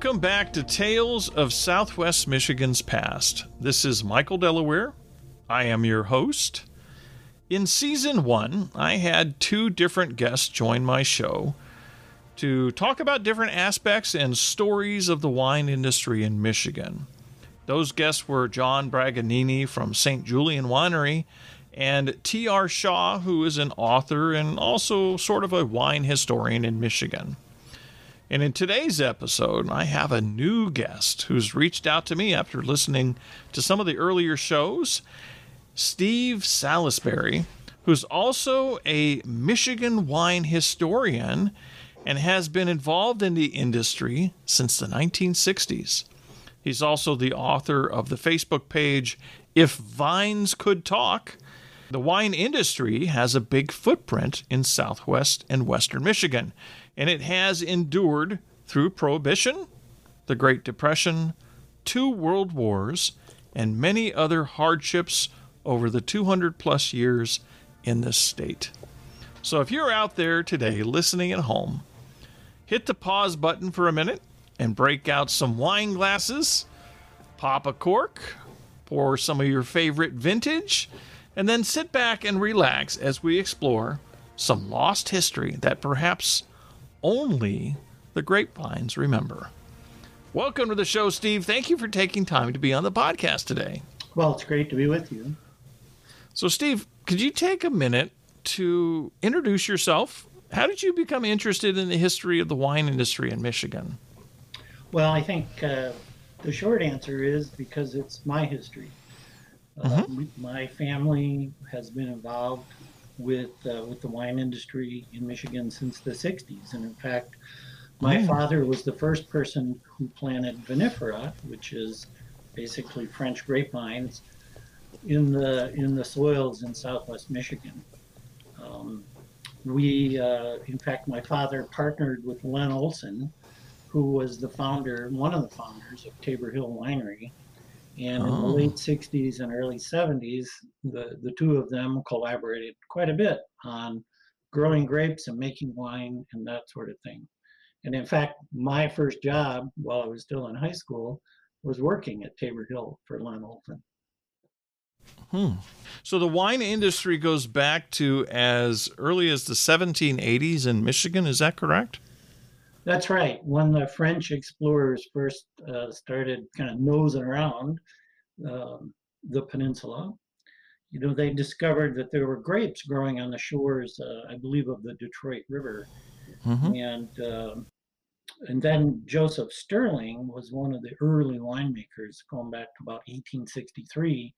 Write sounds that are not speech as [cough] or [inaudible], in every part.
Welcome back to Tales of Southwest Michigan's Past. This is Michael Delaware. I am your host. In season one, I had two different guests join my show to talk about different aspects and stories of the wine industry in Michigan. Those guests were John Braganini from St. Julian Winery and T.R. Shaw, who is an author and also sort of a wine historian in Michigan. And in today's episode, I have a new guest who's reached out to me after listening to some of the earlier shows Steve Salisbury, who's also a Michigan wine historian and has been involved in the industry since the 1960s. He's also the author of the Facebook page If Vines Could Talk. The wine industry has a big footprint in southwest and western Michigan, and it has endured through Prohibition, the Great Depression, two world wars, and many other hardships over the 200 plus years in this state. So if you're out there today listening at home, hit the pause button for a minute and break out some wine glasses, pop a cork, pour some of your favorite vintage, and then sit back and relax as we explore some lost history that perhaps only the grapevines remember. Welcome to the show, Steve. Thank you for taking time to be on the podcast today. Well, it's great to be with you. So, Steve, could you take a minute to introduce yourself? How did you become interested in the history of the wine industry in Michigan? Well, I think uh, the short answer is because it's my history. Mm-hmm. Uh, my family has been involved with uh, with the wine industry in Michigan since the 60s, and in fact, my father was the first person who planted vinifera, which is basically French grapevines, in the in the soils in Southwest Michigan. Um, we, uh, in fact, my father partnered with Len Olson, who was the founder, one of the founders of Tabor Hill Winery, and oh. in the oh. late 60s and early 70s, the, the two of them collaborated quite a bit on growing grapes and making wine and that sort of thing. And in fact, my first job while I was still in high school was working at Tabor Hill for Len Olson. Hmm. So the wine industry goes back to as early as the 1780s in Michigan. Is that correct? That's right. When the French explorers first uh, started kind of nosing around um, the peninsula, you know, they discovered that there were grapes growing on the shores, uh, I believe, of the Detroit River. Mm-hmm. And uh, and then Joseph Sterling was one of the early winemakers, going back to about 1863.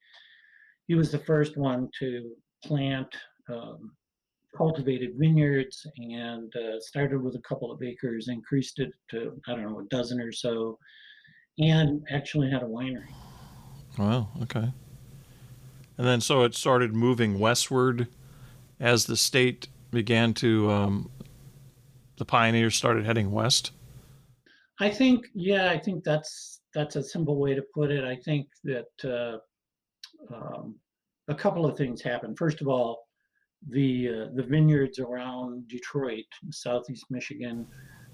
He was the first one to plant um, cultivated vineyards and uh, started with a couple of acres, increased it to, I don't know, a dozen or so, and actually had a winery. Wow, okay. And then so it started moving westward as the state began to, um, the pioneers started heading west? I think, yeah, I think that's that's a simple way to put it. I think that uh, um, a couple of things happened. First of all, the uh, the vineyards around Detroit, southeast Michigan,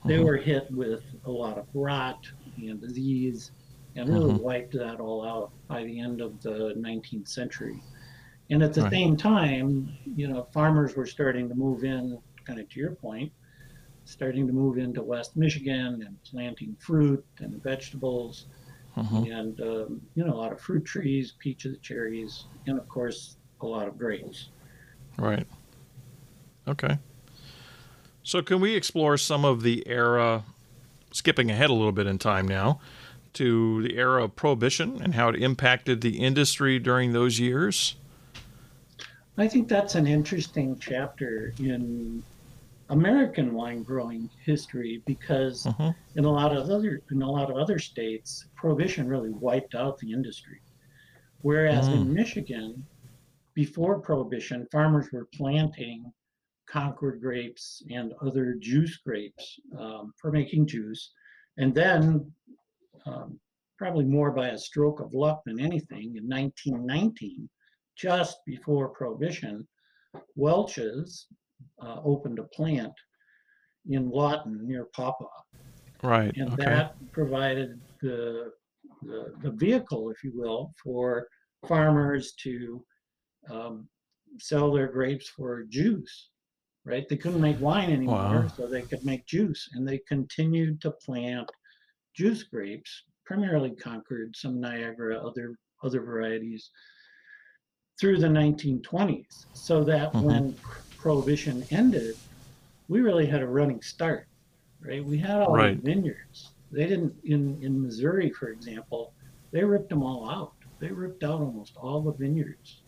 they mm-hmm. were hit with a lot of rot and disease, and really mm-hmm. wiped that all out by the end of the 19th century. And at the right. same time, you know, farmers were starting to move in, kind of to your point, starting to move into West Michigan and planting fruit and vegetables, mm-hmm. and um, you know, a lot of fruit trees, peaches, cherries, and of course, a lot of grapes. Right. Okay. So, can we explore some of the era, skipping ahead a little bit in time now, to the era of Prohibition and how it impacted the industry during those years? I think that's an interesting chapter in American wine growing history because mm-hmm. in a lot of other in a lot of other states, prohibition really wiped out the industry. Whereas mm. in Michigan, before Prohibition, farmers were planting Concord grapes and other juice grapes um, for making juice. And then, um, probably more by a stroke of luck than anything, in 1919, just before Prohibition, Welch's uh, opened a plant in Lawton near Paw Paw. Right. and okay. that provided the, the the vehicle, if you will, for farmers to um, sell their grapes for juice. Right? They couldn't make wine anymore, Wow. so they could make juice, and they continued to plant juice grapes, primarily Concord, some Niagara, other other varieties, through the 1920s. So that Mhm. when Prohibition ended, we really had a running start right? We had all Right. the vineyards. They didn't in in Missouri, for example, they ripped them all out. They ripped out almost all the vineyards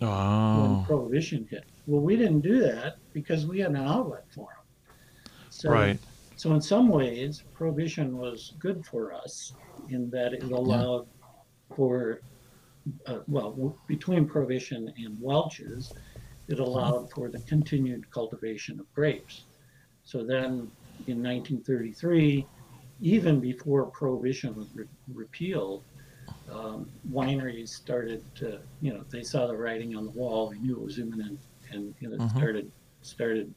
when Oh, Prohibition hit. Well, we didn't do that because we had an outlet for them. So, right. so in some ways, Prohibition was good for us in that it allowed for, uh, well, between Prohibition and Welch's, it allowed for the continued cultivation of grapes. So then in 1933, even before Prohibition was re- repealed, um, wineries started to, you know, they saw the writing on the wall, they knew it was imminent, and you know, Mhm. started started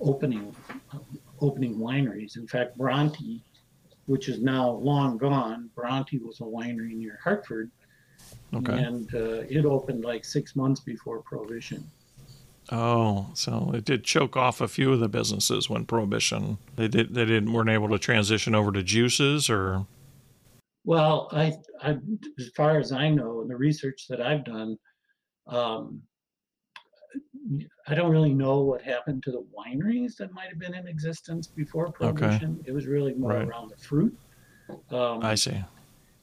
opening uh, opening wineries. In fact, Bronte, which is now long gone, Bronte was a winery near Hartford, Okay. and uh, it opened like six months before Prohibition. Oh, so it did choke off a few of the businesses when prohibition. They did. They didn't weren't able to transition over to juices or. Well, I, I, as far as I know, in the research that I've done, um, I don't really know what happened to the wineries that might have been in existence before Prohibition. It was really more Right. around the fruit. Um, I see.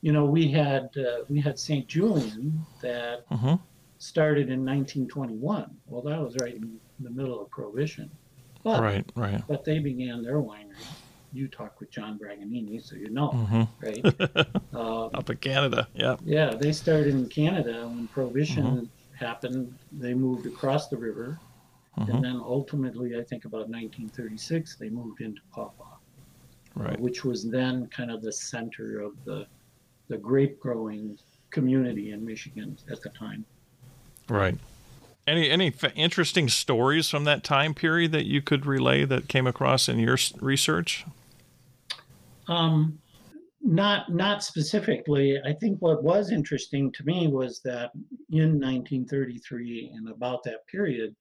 you know, we had uh, we had St. Julian that hmm started in 1921. Well, that was right in the middle of Prohibition, but Right. Right. but they began their winery. You talk with John Braganini, so you know, hmm right? [laughs] um, Up in Canada. Yeah. Yeah, they started in Canada when Prohibition Mhm. happened. They moved across the river, hmm and then ultimately, I think about 1936, they moved into Paw Paw, uh, Right. which was then kind of the center of the the grape growing community in Michigan at the time. Right. Any any f- interesting stories from that time period that you could relay that came across in your s- research? Um, not not specifically. I think what was interesting to me was that in 1933 and about that period,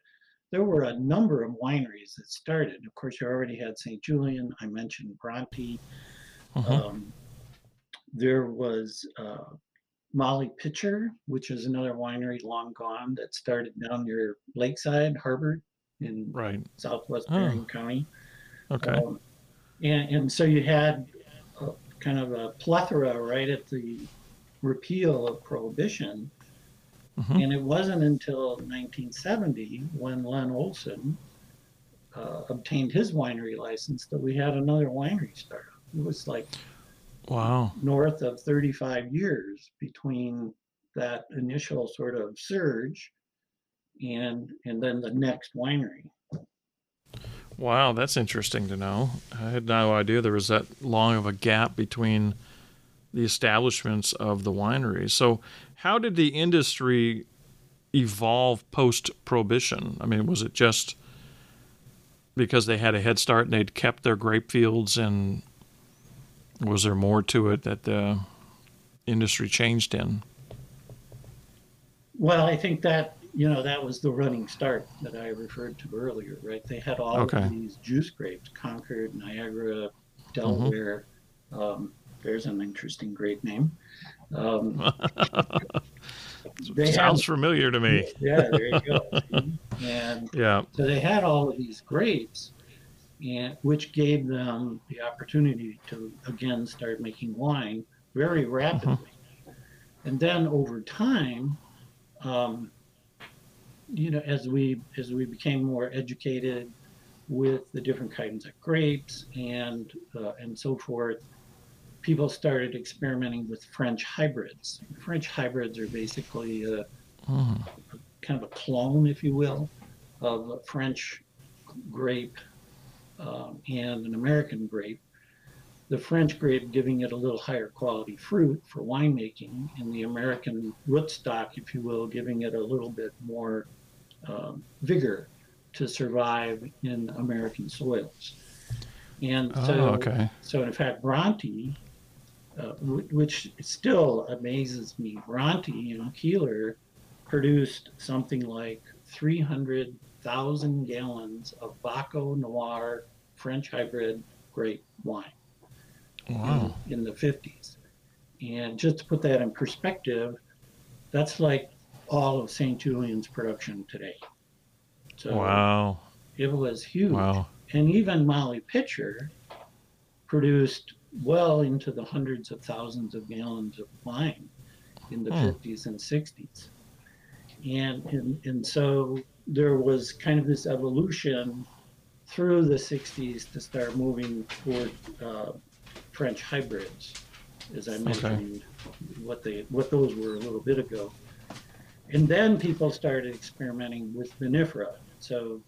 there were a number of wineries that started. Of course, you already had St. Julian. I mentioned Bronte. Mhm. Um, there was uh, Molly Pitcher, which is another winery long gone that started down near Lakeside Harbor in Right. southwest Oh. Berrien County. Okay. Um, and, and so you had a, kind of a plethora right at the repeal of prohibition. Mhm. And it wasn't until 1970 when Len Olson uh, obtained his winery license that we had another winery startup. It was like Wow. north of 35 years between that initial sort of surge and and then the next winery. Wow, that's interesting to know. I had no idea there was that long of a gap between the establishments of the wineries. So, how did the industry evolve post prohibition? I mean, was it just because they had a head start and they'd kept their grape fields, and was there more to it that the industry changed in? Well, I think that you know that was the running start that I referred to earlier, right? They had all Okay. of these juice grapes: Concord, Niagara, Delaware. Um, there's an interesting grape name. Um, [laughs] Sounds had, familiar to me. yeah, there you go. [laughs] and Yeah. so they had all of these grapes, and which gave them the opportunity to again start making wine very rapidly. And then over time, um, you know, as we as we became more educated with the different kinds of grapes and uh, and so forth, people started experimenting with French hybrids. French hybrids are basically a, Mm. kind of a clone, if you will, of a French grape um, and an American grape. The French grape giving it a little higher quality fruit for winemaking, and the American rootstock, if you will, giving it a little bit more um, vigor to survive in American soils. And Oh, so, okay. so in fact, Bronte, uh, wh- which still amazes me, Bronte and Keeler produced something like 300,000 gallons of Baco Noir French hybrid grape wine Wow. in, in the 50s. And just to put that in perspective, that's like all of St. Julian's production today. So Wow. it was huge. Wow. And even Molly Pitcher produced well into the hundreds of thousands of gallons of wine in the Hmm. 50s and 60s. And, and, and so there was kind of this evolution through the 60s to start moving toward uh, French hybrids, as I mentioned what they what those were a little bit ago. And then people started experimenting with vinifera. So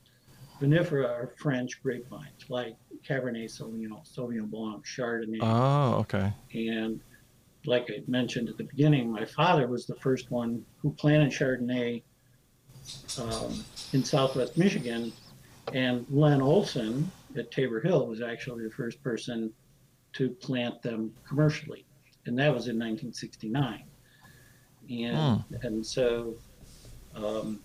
vinifera are French grapevines like Cabernet Sauvignon, Sauvignon Blanc, Chardonnay. Oh, okay. And like I mentioned at the beginning, my father was the first one who planted Chardonnay um, in Southwest Michigan, and Len Olson at Tabor Hill was actually the first person to plant them commercially, and that was in 1969. And and so, um,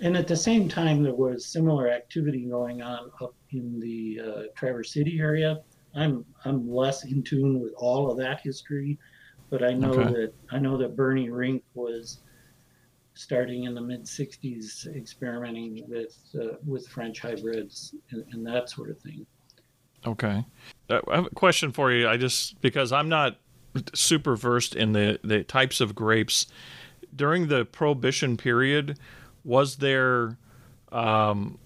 and at the same time, there was similar activity going on up in the uh, Traverse City area. I'm I'm less in tune with all of that history, but I know Okay. that I know that Bernie Rink was starting in the mid '60s experimenting with uh, with French hybrids and, and that sort of thing. Okay. Uh, I have a question for you. I just because I'm not super versed in the the types of grapes. During the prohibition period was there um,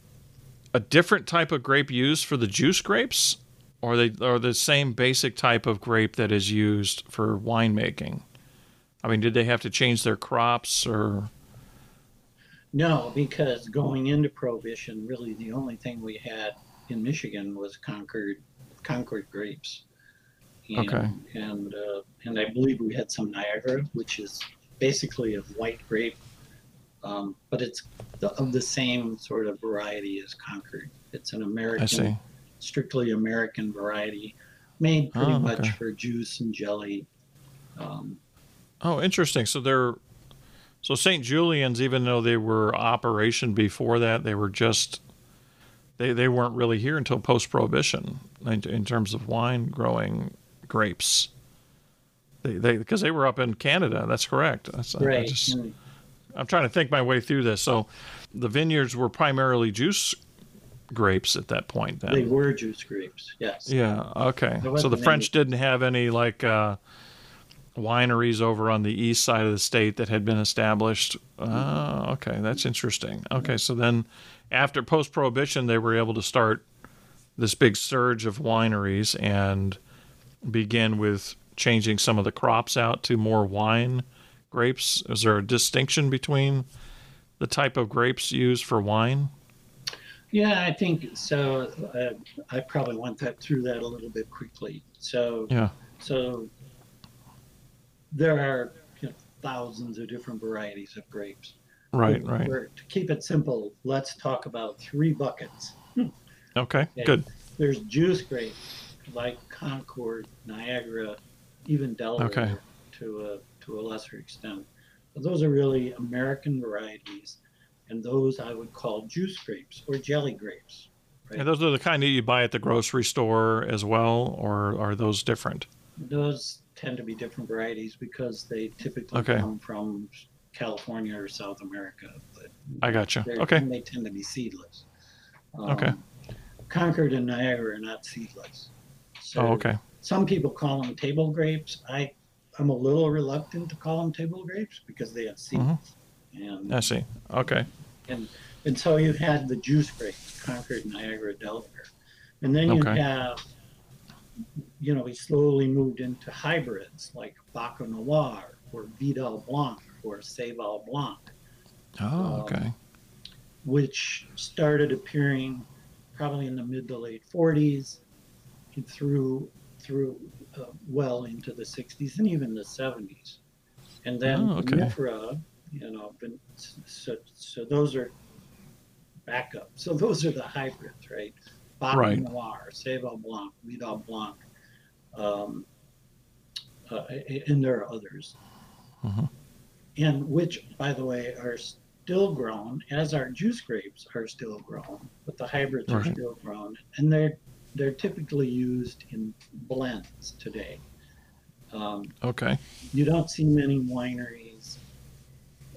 a different type of grape used for the juice grapes? Or they or the same basic type of grape that is used for winemaking? I mean did they have to change their crops or? No, because going into prohibition, really the only thing we had in Michigan was Concord Concord grapes. And, Okay. And uh, and I believe we had some Niagara, which is basically a white grape, um, but it's the, of the same sort of variety as Concord. It's an i American, see strictly American variety, made pretty Oh, much okay. for juice and jelly. Um, Oh, interesting. So they're so St. Julian's, even though they were operation before that, they were just they they weren't really here until post prohibition in, in terms of wine growing grapes. They they because they were up in Canada. That's correct. That's, I- I right. just- and- I'm trying to think my way through this. So the vineyards were primarily juice grapes at that point. Then They were juice grapes, yes. yeah. Okay. So the French any- didn't have any like uh, wineries over on the east side of the state that had been established. Oh, okay. That's interesting. Okay. So then, after post prohibition, they were able to start this big surge of wineries and begin with changing some of the crops out to more wine grapes. Is there a distinction between the type of grapes used for wine? Yeah, I think so. Uh, I probably went that through that a little bit quickly. So, Yeah. so there are you know, thousands of different varieties of grapes. Right. We're- Right. to keep it simple, let's talk about three buckets. Okay. Okay. Good. There's juice grapes like Concord, Niagara, even Delaware Okay. to a to a lesser extent. But those are really American varieties, and those I would call juice grapes or jelly grapes. Right? And those are the kind that you buy at the grocery store as well, or are those different? Those tend to be different varieties because they typically Okay. come from California or South America. But I gotcha. Okay. and they tend to be seedless. Um, Okay. Concord and Niagara are not seedless. So Oh, okay. some people call them table grapes. I I'm a little reluctant to call them table grapes because they have seeds. Mm-hmm. And, I see. Okay. and and so you had the juice grapes, Concord, Niagara, Delaware, and then you Okay. have, you know, we slowly moved into hybrids like Baco Noir or Vidal Blanc or Seyval Blanc, Oh, Um, okay. which started appearing probably in the mid to late 40s and through through uh, well into the 60s and even the 70s. And then Oh, okay. you know, vin- so, so those are backup. So those are the hybrids, right? Bac Right. Noir, Seyval Blanc, Vidal Blanc, um, uh, and there are others. Mhm. And which, by the way, are still grown, as our juice grapes are still grown, but the hybrids are still grown, and they're they're typically used in blends today. Um, Okay. you don't see many wineries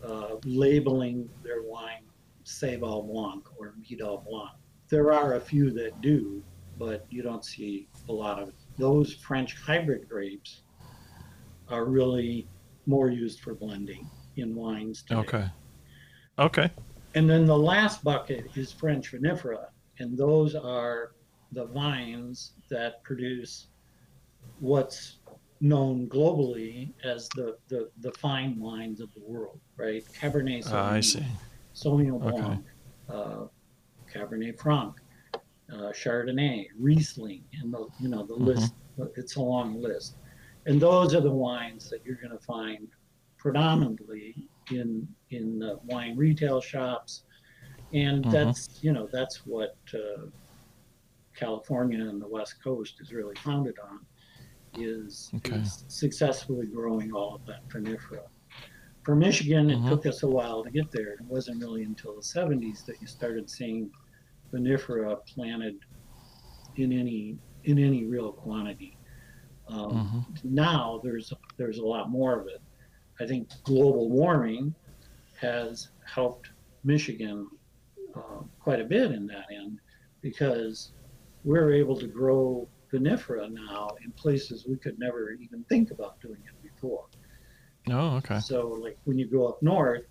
uh, labeling their wine Seyval Blanc or Vidal Blanc. There are a few that do, but you don't see a lot of it. Those French hybrid grapes are really more used for blending in wines today. Okay. Okay. And then the last bucket is French vinifera, and those are the vines that produce what's known globally as the, the, the fine wines of the world, right? Cabernet Sauvignon, Ah, I see. Sauvignon Okay. Blanc, uh, Cabernet Franc, uh, Chardonnay, Riesling, and the you know the Mhm. list. It's a long list, and those are the wines that you're going to find predominantly in in uh, wine retail shops, and Mhm. that's you know that's what uh, California and the West Coast is really founded on, is, Okay. is successfully growing all of that vinifera. For Michigan, it Mhm. took us a while to get there. It wasn't really until the 70s that you started seeing vinifera planted in any in any real quantity. Um, Mhm. Now there's there's a lot more of it. I think global warming has helped Michigan uh, quite a bit in that end because we're able to grow vinifera now in places we could never even think about doing it before. Oh, okay. So, like when you go up north,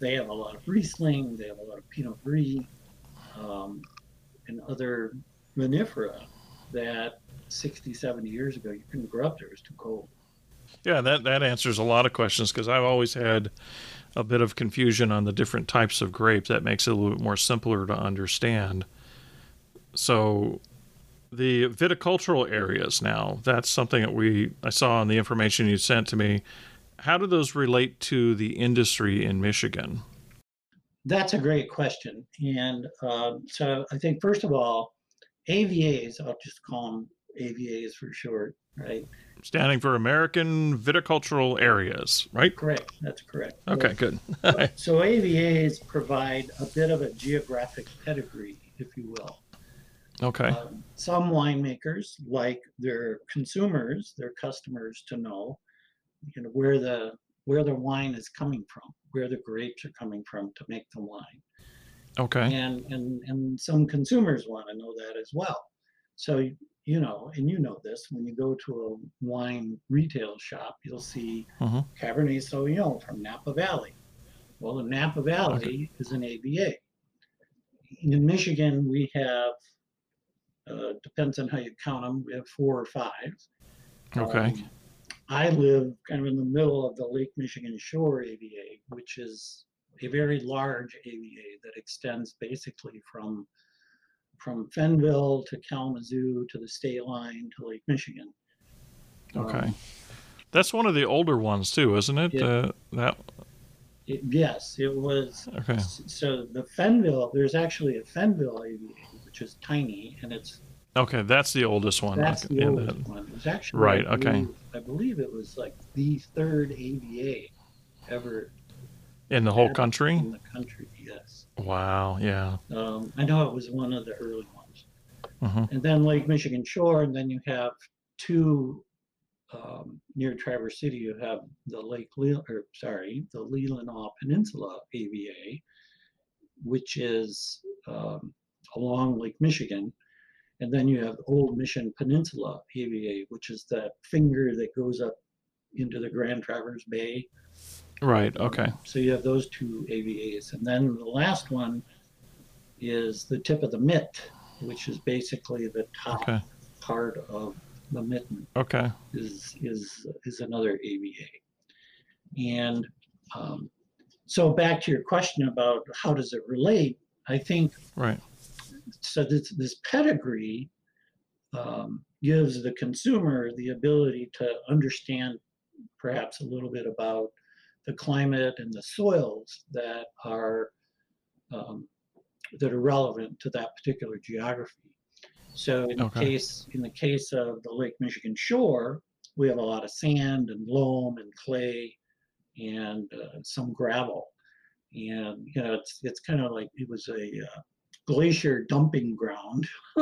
they have a lot of Riesling, they have a lot of Pinot Gris, um, and other vinifera that 60, 70 years ago you couldn't grow up there; it was too cold. Yeah, that that answers a lot of questions because I've always had a bit of confusion on the different types of grape. That makes it a little bit more simpler to understand. So, the viticultural areas now, that's something that we I saw in the information you sent to me. How do those relate to the industry in Michigan? That's a great question, and um, so I think first of all, AVAs, I'll just call them AVAs for short, right? Standing for American Viticultural Areas, right? Correct. That's correct. Okay, good. [laughs] So AVAs provide a bit of a geographic pedigree, if you will. Okay. Um, some winemakers like their consumers, their customers, to know, you know, where the where the wine is coming from, where the grapes are coming from to make the wine, Okay. and and and some consumers want to know that as well. So you know, and you know this, when you go to a wine retail shop, you'll see Mhm. Cabernet Sauvignon from Napa Valley. Well, the Napa Valley is an AVA. In Michigan, we have, uh, depends on how you count them, we have four or five. Okay. Um, I live kind of in the middle of the Lake Michigan Shore AVA, which is a very large AVA that extends basically from from Fenville to Kalamazoo to the state line to Lake Michigan. Okay. Um, That's one of the older ones too, isn't it? Uh, that it, yes, it was. okay. So the Fenville, there's actually a Fenville AVA, which is tiny, and it's Okay, that's the oldest one. that's the and oldest then- one. It was actually Right, I okay. I believe it was like the third AVA ever in the whole country. in the country. Yes, Wow. Yeah. um, I know it was one of the early ones. hmm And then Lake Michigan Shore, and then you have two um, near Traverse City. You have the Lake Le- or sorry, the Leelanau Peninsula AVA, which is um, along Lake Michigan. And then you have Old Mission Peninsula AVA, which is that finger that goes up into the Grand Traverse Bay. Right. Okay. So you have those two AVAs. And then the last one is the tip of the mitt, which is basically the top Okay. part of the mitten Okay. is is is another AVA. And um, so back to your question about how does it relate, I think Right. So this, this pedigree um, gives the consumer the ability to understand perhaps a little bit about the climate and the soils that are um, that are relevant to that particular geography. So in Okay. the case in the case of the Lake Michigan shore, we have a lot of sand and loam and clay and uh, some gravel, and you know it's it's kind of like it was a uh, glacier dumping ground, [laughs]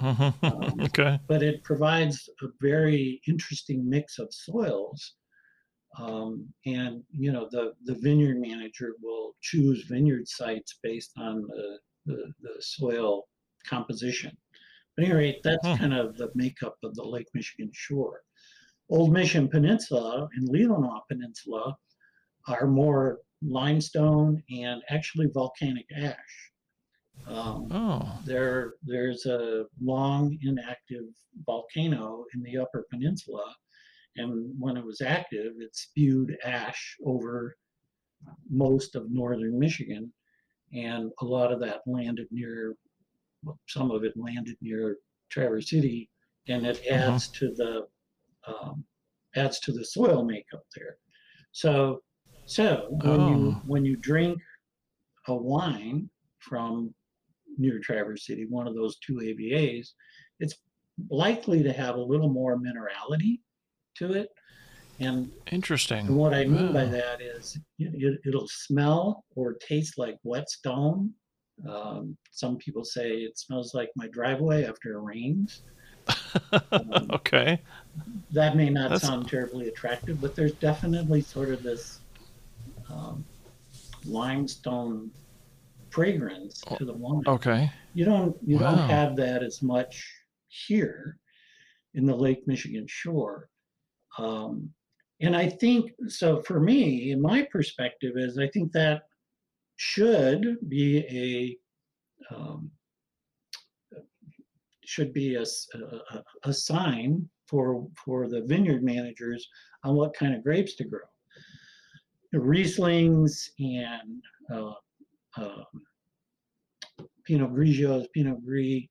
Mhm. Um, [laughs] okay. but it provides a very interesting mix of soils. Um, and you know the the vineyard manager will choose vineyard sites based on the the, the soil composition. But at any rate, that's Hmm. kind of the makeup of the Lake Michigan shore. Old Mission Peninsula and Leelanau Peninsula are more limestone and actually volcanic ash. Um, Oh. there there's a long inactive volcano in the upper peninsula and when it was active it spewed ash over most of northern michigan and a lot of that landed near well, some of it landed near traverse city and it adds to the um, adds to the soil makeup there so so when you Oh. when you drink a wine from near Traverse City, one of those two AVAs, it's likely to have a little more minerality to it. And Interesting. And what I mean by that is it, it'll smell or taste like wet stone. Um, some people say it smells like my driveway after it rains. [laughs] Um, okay. that may not That's- sound terribly attractive, but there's definitely sort of this um, limestone fragrance to the wine. Okay. You don't you Wow. don't have that as much here in the Lake Michigan shore. Um, and I think so for me, in my perspective, is I think that should be a um, should be a a sign for for the vineyard managers on what kind of grapes to grow. The Rieslings and uh, um, Pinot Grigios, Pinot Gris,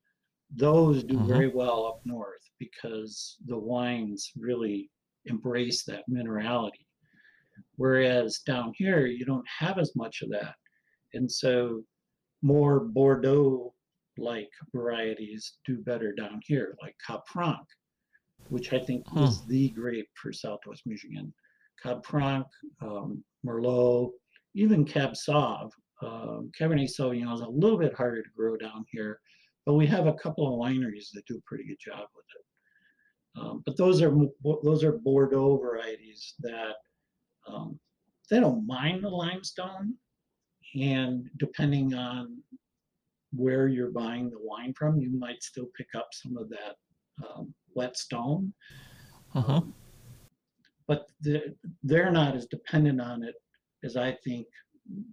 those do Mhm. very well up north because the wines really embrace that minerality. Whereas down here, you don't have as much of that. And so more Bordeaux like varieties do better down here, like Cab Franc, which I think is the grape for Southwest Michigan. Cab Franc, um, Merlot, even Cab Sauv. Um, Cabernet Sauvignon is a little bit harder to grow down here, but we have a couple of wineries that do a pretty good job with it. Um, but those are those are Bordeaux varieties that um, they don't mind the limestone, and depending on where you're buying the wine from, you might still pick up some of that um, wet stone. Mhm. Um, but the, they're not as dependent on it as I think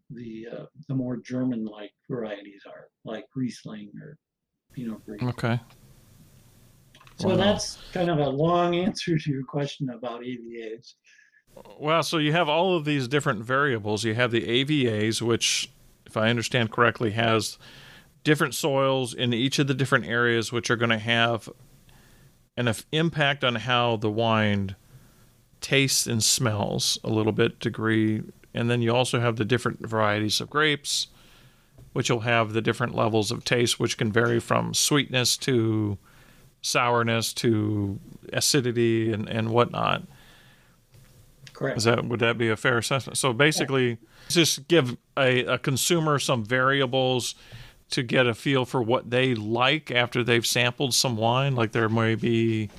the uh, the more German-like varieties are, like Riesling or Pinot Gris. Okay. So Wow. that's kind of a long answer to your question about AVAs. Wow. So you have all of these different variables. You have the AVAs, which, if I understand correctly, has different soils in each of the different areas, which are going to have an impact on how the wine tastes and smells a little bit degree. And then you also have the different varieties of grapes, which will have the different levels of taste, which can vary from sweetness to sourness to acidity and, and whatnot. Correct. Is that would that be a fair assessment? So basically, just give a, a consumer some variables to get a feel for what they like after they've sampled some wine. Like there may be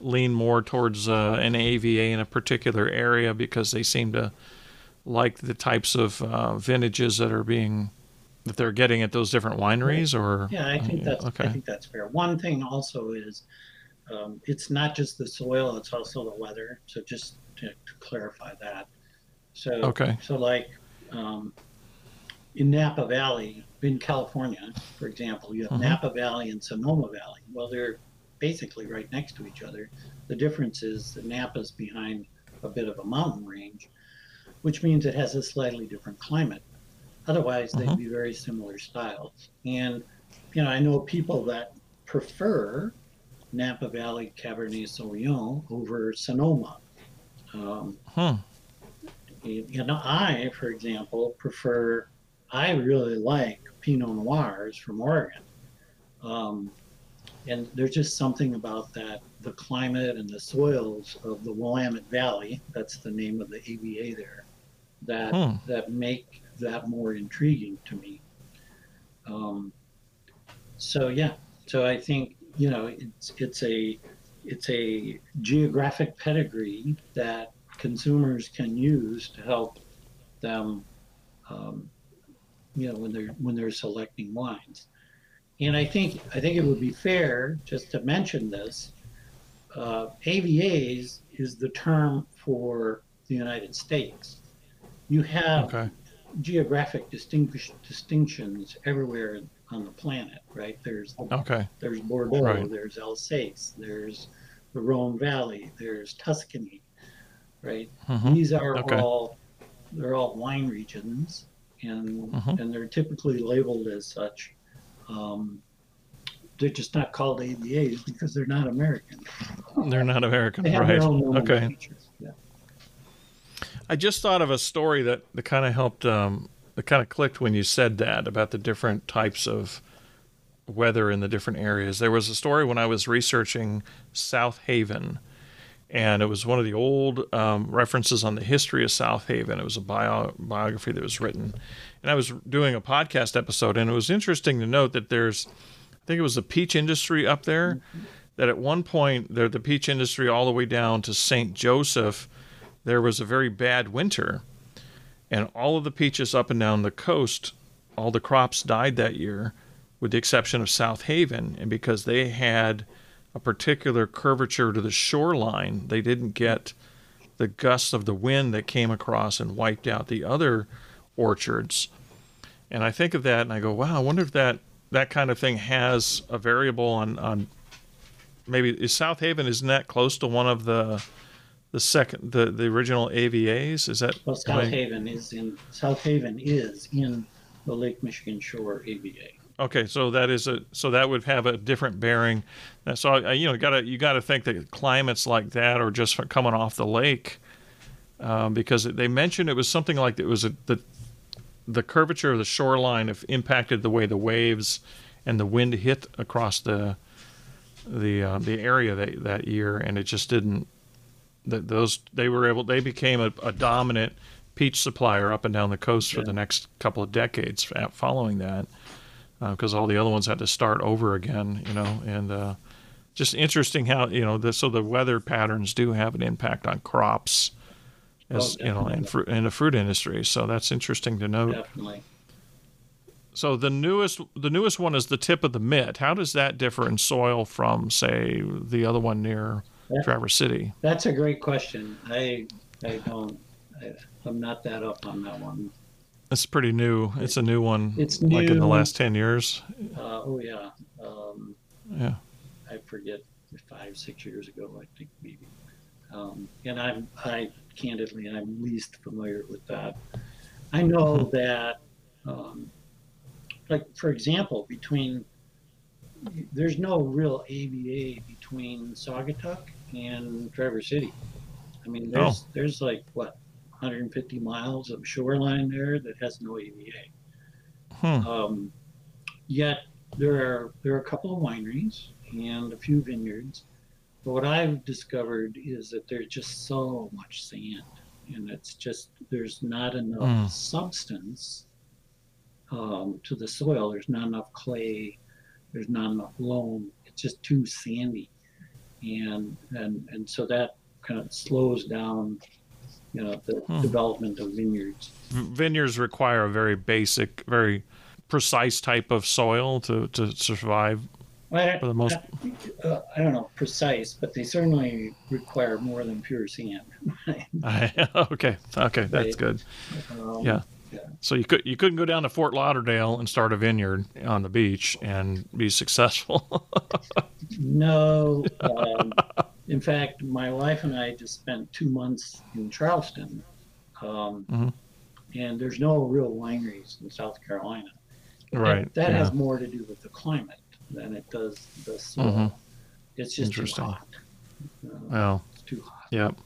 lean more towards uh, an AVA in a particular area because they seem to like the types of uh, vintages that are being that they're getting at those different wineries. Or Yeah, I think that's okay. I think that's fair. One thing also is um, it's not just the soil; it's also the weather. So just to, to clarify that. So Okay. So like um, in Napa Valley, in California, for example, you have Mhm. Napa Valley and Sonoma Valley. Well, they're basically right next to each other. The difference is that Napa's behind a bit of a mountain range, which means it has a slightly different climate. Otherwise, they'd Mhm. be very similar styles. And you know, I know people that prefer Napa Valley Cabernet Sauvignon over Sonoma. Um, Hmm. you know, I, for example, prefer. I really like Pinot Noirs from Oregon. Um, and there's just something about that the climate and the soils of the Willamette Valley that's the name of the AVA there that Hmm. that make that more intriguing to me um, so yeah so I think you know it's it's a it's a geographic pedigree that consumers can use to help them um, you know when they're when they're selecting wines and I think I think it would be fair just to mention this. Uh, AVAs is the term for the United States. You have Okay. geographic distinguish, distinctions everywhere on the planet, right? There's Okay. there's Bordeaux, Right. there's Alsace, there's the Rhone Valley, there's Tuscany, right? Mhm. These are Okay. all they're all wine regions, and Mhm. and they're typically labeled as such. Um, they're just not called AVAs because they're not American. They're not American, They right? Okay. nomenclature. I just thought of a story that, that kind of helped, um, that kind of clicked when you said that about the different types of weather in the different areas. There was a story when I was researching South Haven, and it was one of the old um, references on the history of South Haven. It was a bio- biography that was written. And I was doing a podcast episode, and it was interesting to note that there's, I think it was the peach industry up there, that at one point, there, the peach industry all the way down to St. Joseph, there was a very bad winter. And all of the peaches up and down the coast, all the crops died that year, with the exception of South Haven. And because they had a particular curvature to the shoreline, they didn't get the gusts of the wind that came across and wiped out the other orchards. And I think of that and I go, wow, I wonder if that, that kind of thing has a variable on, on maybe is South Haven, isn't that close to one of the the second the, the original AVAs? Is that Well, I- South Haven is in South Haven is in the Lake Michigan Shore AVA. Okay, so that is a so that would have a different bearing. So uh, you know, gotta you got to think that climates like that are just coming off the lake, um, because they mentioned it was something like it was a, the the curvature of the shoreline have impacted the way the waves and the wind hit across the the uh, the area that that year, and it just didn't. That those they were able they became a, a dominant peach supplier up and down the coast for the next couple of decades following that because all the other ones had to start over again, you know, and uh, just interesting how you know the, so the weather patterns do have an impact on crops, as Oh, you know, and definitely. fruit in the fruit industry. So that's interesting to note. Definitely. So the newest the newest one is the tip of the mitt. How does that differ in soil from say the other one near Yeah. Traverse City? That's a great question. I I don't I, I'm not that up on that one. It's pretty new. It's a new one. It's new. like in the last ten years. Uh, oh yeah. Um, Yeah. I forget five six years ago I think maybe. Um, and I'm I candidly I'm least familiar with that. I know that um, like for example between there's no real AVA between Saugatuck and Traverse City. I mean, there's there's like what 150 miles of shoreline there that has no AVA. Hmm. Um, yet there are there are a couple of wineries and a few vineyards. But what I've discovered is that there's just so much sand, and it's just there's not enough Mm. substance um, to the soil. There's not enough clay. There's not enough loam. It's just too sandy, and and and so that kind of slows down, you know, the Hmm. development of vineyards. vineyards require a very basic, very precise type of soil to, to survive Well, for the most. I, uh, I don't know precise, but they certainly require more than pure sand. [laughs] [laughs] okay, okay, that's good. Um, Yeah. So you could you couldn't go down to Fort Lauderdale and start a vineyard on the beach and be successful. [laughs] No. Um, in fact, my wife and I just spent two months in Charleston, um, Mhm. and there's no real wineries in South Carolina. Right. That, yeah. has more to do with the climate than it does the soil. Mhm. It's just too Interesting. hot. Uh, well, it's too hot. Yep.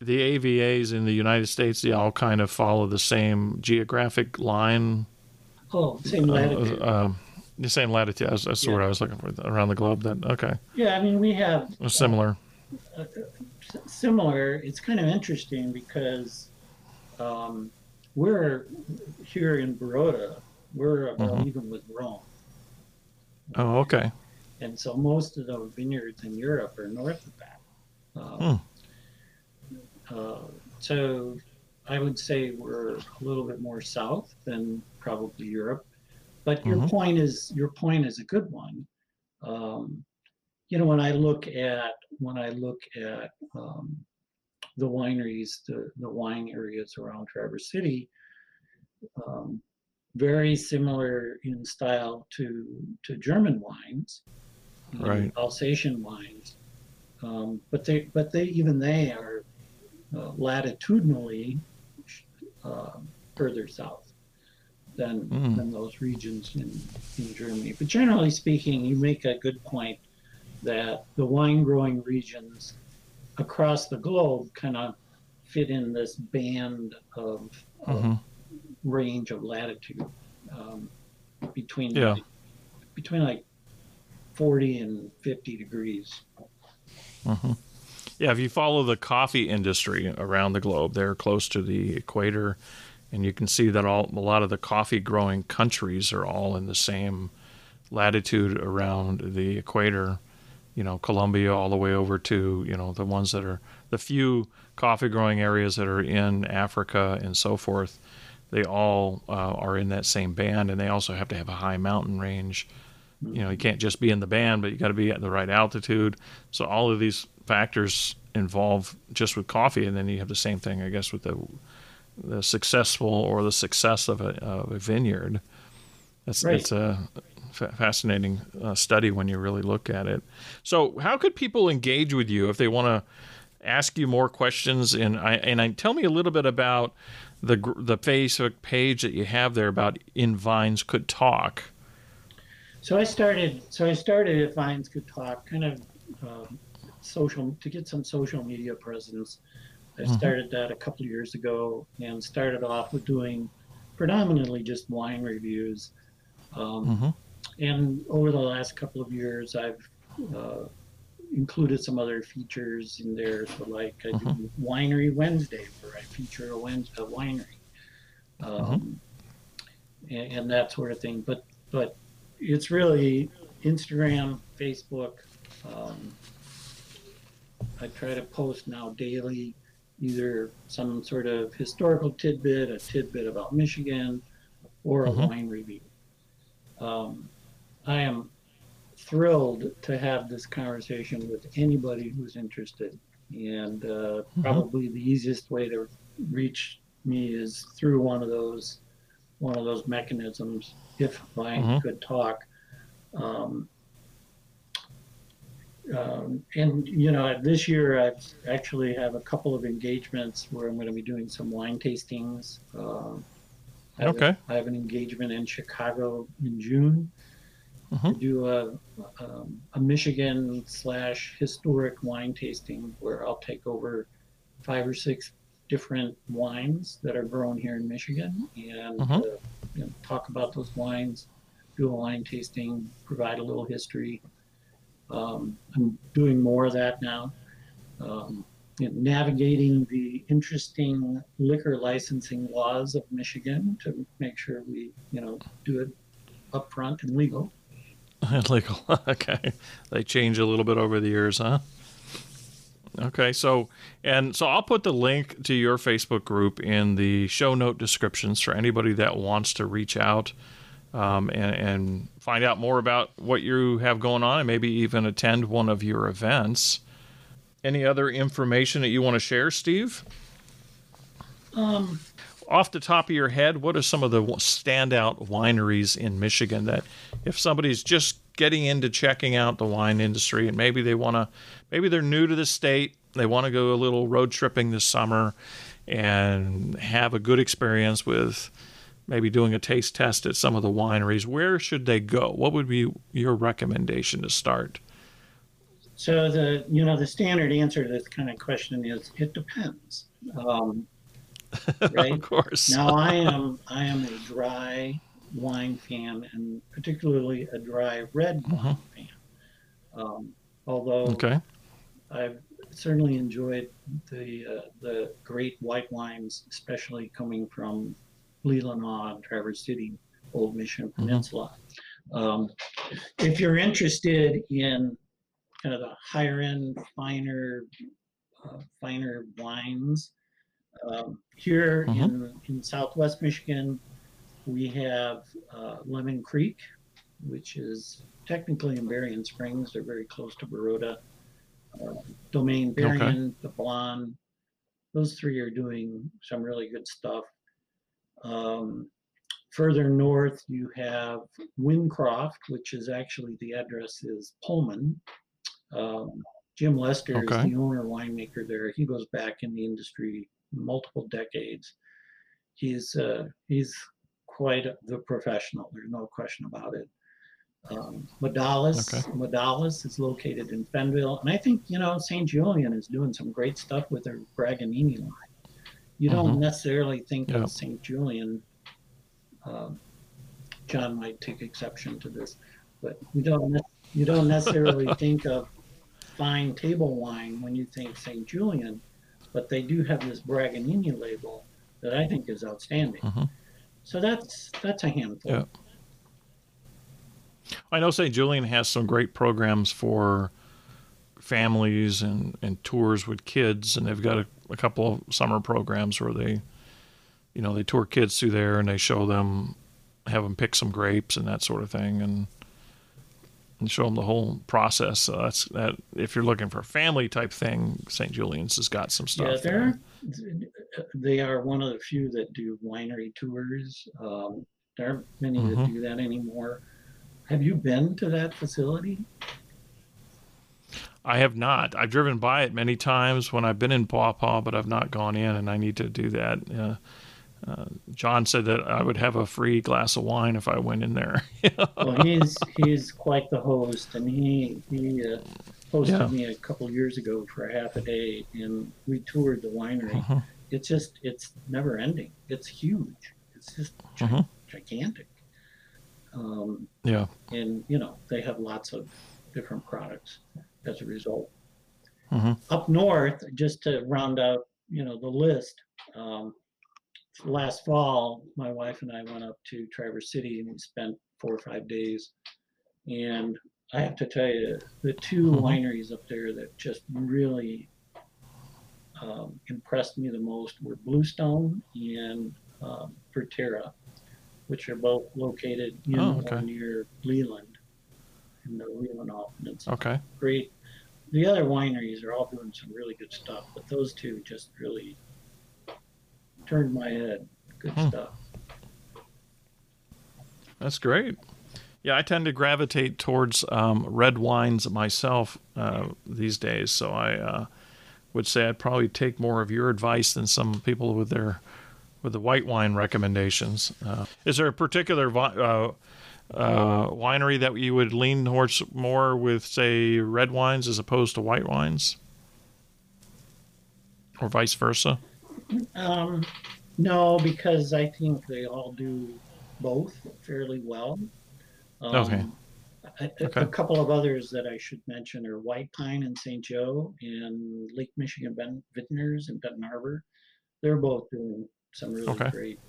The AVAs in the United States, they all kind of follow the same geographic line. Oh, same uh, latitude. um, The same latitude. That's, that's yeah. what I was looking for around the globe. Then okay. Yeah, I mean we have similar. Uh, uh, similar. It's kind of interesting because um, we're here in Baroda. We're about mm-hmm. even with Rome. Oh, okay. And so most of the vineyards in Europe are north of that. Um, hmm. Uh, so I would say we're a little bit more south than probably Europe. But your mm-hmm. point is your point is a good one. Um, you know, when I look at when I look at um, the wineries, the, the wine areas around Traverse City, um, very similar in style to to German wines, right? Alsatian wines, um, but they but they even they are uh, latitudinally uh, further south than mm. than those regions in in Germany. But generally speaking, you make a good point that the wine growing regions across the globe kind of fit in this band of, mm-hmm. of range of latitude um, between yeah. like, between like 40 and 50 degrees. Mm-hmm. Yeah, if you follow the coffee industry around the globe, they're close to the equator, and you can see that all a lot of the coffee growing countries are all in the same latitude around the equator you know Colombia all the way over to you know the ones that are the few coffee growing areas that are in Africa and so forth. They all uh, are in that same band, and they also have to have a high mountain range. You know, you can't just be in the band, but you got to be at the right altitude. So all of these factors involved just with coffee, and then you have the same thing, I guess, with the the successful or the success of a, of a vineyard. That's right. it's a fascinating uh, study when you really look at it. So, how could people engage with you if they want to ask you more questions? And I and I tell me a little bit about the the Facebook page that you have there about If Vines Could Talk. So I started. So I started if vines could talk, kind of um, social to get some social media presence. I mm-hmm. started that a couple of years ago and started off with doing predominantly just wine reviews. Um, mm-hmm. And over the last couple of years, I've uh, included some other features in there. So, like I do mm-hmm. Winery Wednesday, where I feature a, Wednesday, a winery, um, mm-hmm. and, and, that sort of thing. But but it's really Instagram, Facebook. Um, I try to post now daily, either some sort of historical tidbit, a tidbit about Michigan, or a mm-hmm. wine review. Um, I am thrilled to have this conversation with anybody who's interested. And uh, mm-hmm. probably the easiest way to reach me is through one of those one of those mechanisms. If I mm-hmm. could talk, um, um, and you know, this year I actually have a couple of engagements where I'm going to be doing some wine tastings. Uh, I okay. A, I have an engagement in Chicago in June mm-hmm. to do a, um, a Michigan slash historic wine tasting where I'll take over five or six different wines that are grown here in Michigan and mm-hmm. uh, you know, talk about those wines, do a wine tasting, provide a little history. Um, I'm doing more of that now. Um, navigating the interesting liquor licensing laws of Michigan to make sure we, you know, do it upfront and legal. [laughs] Legal. [laughs] okay. They change a little bit over the years, huh? Okay, so and so I'll put the link to your Facebook group in the show note descriptions for anybody that wants to reach out um, and, and, find out more about what you have going on and maybe even attend one of your events. Any other information that you want to share, Steve? Um, off the top of your head, what are some of the standout wineries in Michigan that if somebody's just getting into checking out the wine industry and maybe they want to, maybe they're new to the state, they want to go a little road tripping this summer and have a good experience with maybe doing a taste test at some of the wineries, where should they go? What would be your recommendation to start? So the you know the standard answer to this kind of question is it depends. Um, [laughs] right? of course. now I am I am a dry wine fan, and particularly a dry red Mm-hmm. wine fan. Um, although Okay. I've certainly enjoyed the uh, the great white wines, especially coming from Leelanau and Traverse City, Old Mission Mm-hmm. Peninsula. Um, if you're interested in kind of the higher end, finer, uh, finer wines, um, here Mhm. in in Southwest Michigan, we have uh, Lemon Creek, which is technically in Berrien Springs. They're very close to Baroda. Uh, Domaine Berrien, Dablon, those three are doing some really good stuff. Um, further north, you have Wyncroft, which is actually the address is Pullman. Um, Jim Lester is the owner winemaker there. He goes back in the industry multiple decades. He's uh, he's quite the professional. There's no question about it. Um, Modales, Okay. Modales is located in Fennville, and I think you know St. Julian is doing some great stuff with their Braganini line. You don't Mhm. necessarily think Yeah. of St. Julian. Um, John might take exception to this, but you don't you don't necessarily [laughs] think of fine table wine when you think St. Julian, but they do have this Braganini label that I think is outstanding. Mhm. So that's that's a handful. Yeah. I know St. Julian has some great programs for families and, and tours with kids, and they've got a, a couple of summer programs where they, you know, they tour kids through there and they show them, have them pick some grapes and that sort of thing, and and show them the whole process. So that's that. If you're looking for a family type thing, St. Julian's has got some stuff. Yeah, there. they're they are one of the few that do winery tours. Um, there aren't many that Mhm. do that anymore. Have you been to that facility? I have not. I've driven by it many times when I've been in Paw Paw, but I've not gone in, and I need to do that. Uh, uh, John said that I would have a free glass of wine if I went in there. [laughs] Well, he's he's quite the host, and he he uh, hosted Yeah. me a couple years ago for a half a day, and we toured the winery. Mhm. It's just it's never ending. It's huge. It's just gi- Mhm. gigantic. Um, yeah. and you know they have lots of different products as a result. Mhm. Up north, just to round out, you know, the list. Um, last fall, my wife and I went up to Traverse City and we spent four or five days. And I have to tell you, the 2 Mhm. wineries up there that just really um, impressed me the most were Blustone and um, which are both located in Oh, okay. near Leland in the Leelanau Peninsula. Okay. Great. The other wineries are all doing some really good stuff, but those two just really turned my head. Good Hmm. stuff. That's great. Yeah, I tend to gravitate towards um, red wines myself uh, these days, so I uh, would say I'd probably take more of your advice than some people with their with the white wine recommendations. Uh, is there a particular vi- uh, winery that you would lean towards more with, say, red wines as opposed to white wines, or vice versa? Um, no, because I think they all do both fairly well. Um, Okay. A, a- Okay. a couple of others that I should mention are White Pine in St. Joe and Lake Michigan Ben- Vintners in Benton Harbor. They're both doing some really Okay. great,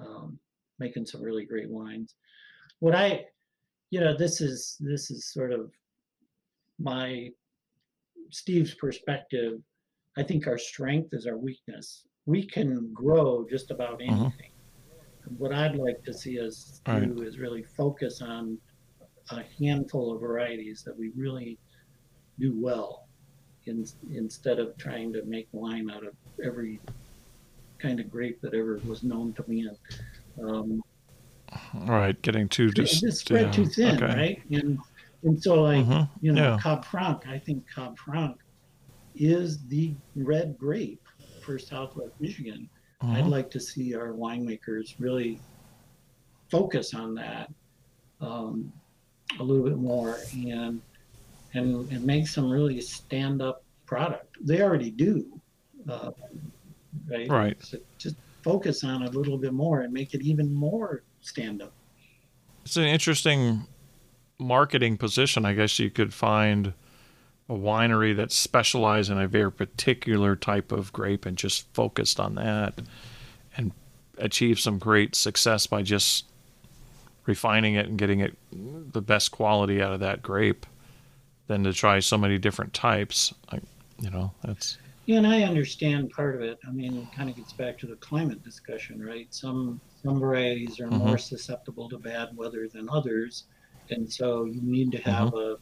um, making some really great wines. What I, you know, this is this is sort of my Steve's perspective. I think our strength is our weakness. We can grow just about Mhm. anything. What I'd like to see us do Right. is really focus on a handful of varieties that we really do well, in, instead of trying to make wine out of every kind of grape that ever was known to man. Um, right, getting too just, spread yeah, too thin, okay. right? And and so like Mhm, you know, yeah. Cab Franc, I think Cab Franc is the red grape for Southwest Michigan. I'd Mhm. like to see our winemakers really focus on that um, a little bit more and and and make some really stand up product. They already do, uh, right? Right. So just focus on it a little bit more and make it even more stand up It's an interesting marketing position. I guess you could find a winery that specialized in a very particular type of grape and just focused on that and achieve some great success by just refining it and getting it the best quality out of that grape than to try so many different types. I, you know, that's Yeah, and I understand part of it. I mean, it kind of gets back to the climate discussion, right? Some some varieties are more susceptible to bad weather than others, and so you need to have a,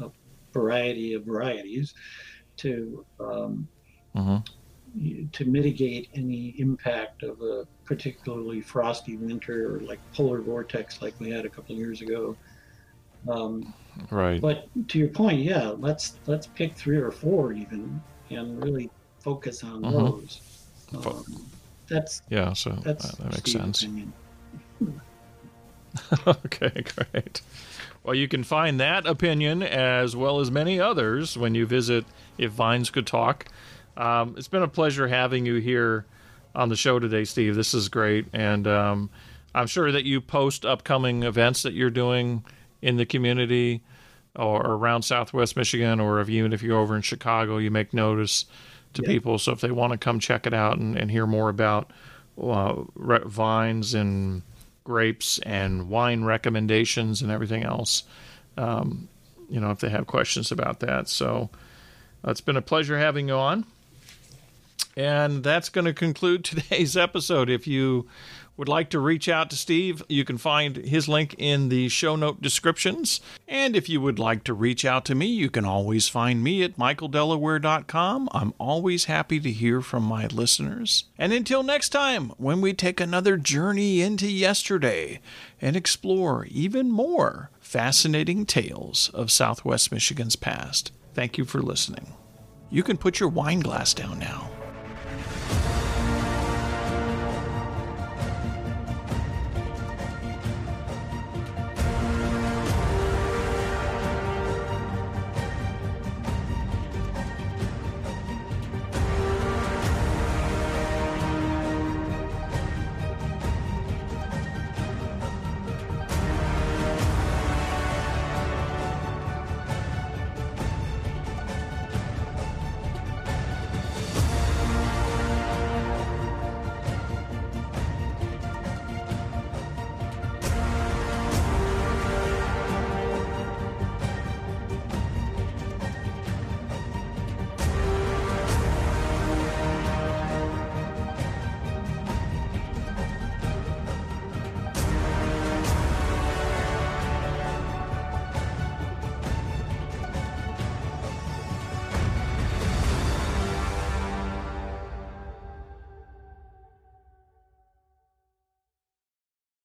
a variety of varieties to um, hmm to mitigate any impact of a particularly frosty winter or like polar vortex like we had a couple of years ago. Um, right. but to your point, yeah, let's let's pick three or four even and really focus on Mhm. those. Um, that's Yeah, so that's that, that makes Steve's sense. [laughs] okay, great. Well, you can find that opinion as well as many others when you visit If Vines Could Talk. Um, it's been a pleasure having you here on the show today, Steve. This is great. And um, I'm sure that you post upcoming events that you're doing in the community or around Southwest Michigan, or if even if you're over in Chicago, you make notice to Yeah. people. So if they want to come check it out and, and hear more about uh, vines and grapes and wine recommendations and everything else, um, you know, if they have questions about that. So uh, it's been a pleasure having you on. And that's going to conclude [laughs] today's episode. If you would like to reach out to Steve, you can find his link in the show note descriptions. And if you would like to reach out to me, you can always find me at michaeldelaware.com. I'm always happy to hear from my listeners. And until next time, when we take another journey into yesterday and explore even more fascinating tales of Southwest Michigan's past, thank you for listening. You can put your wine glass down now.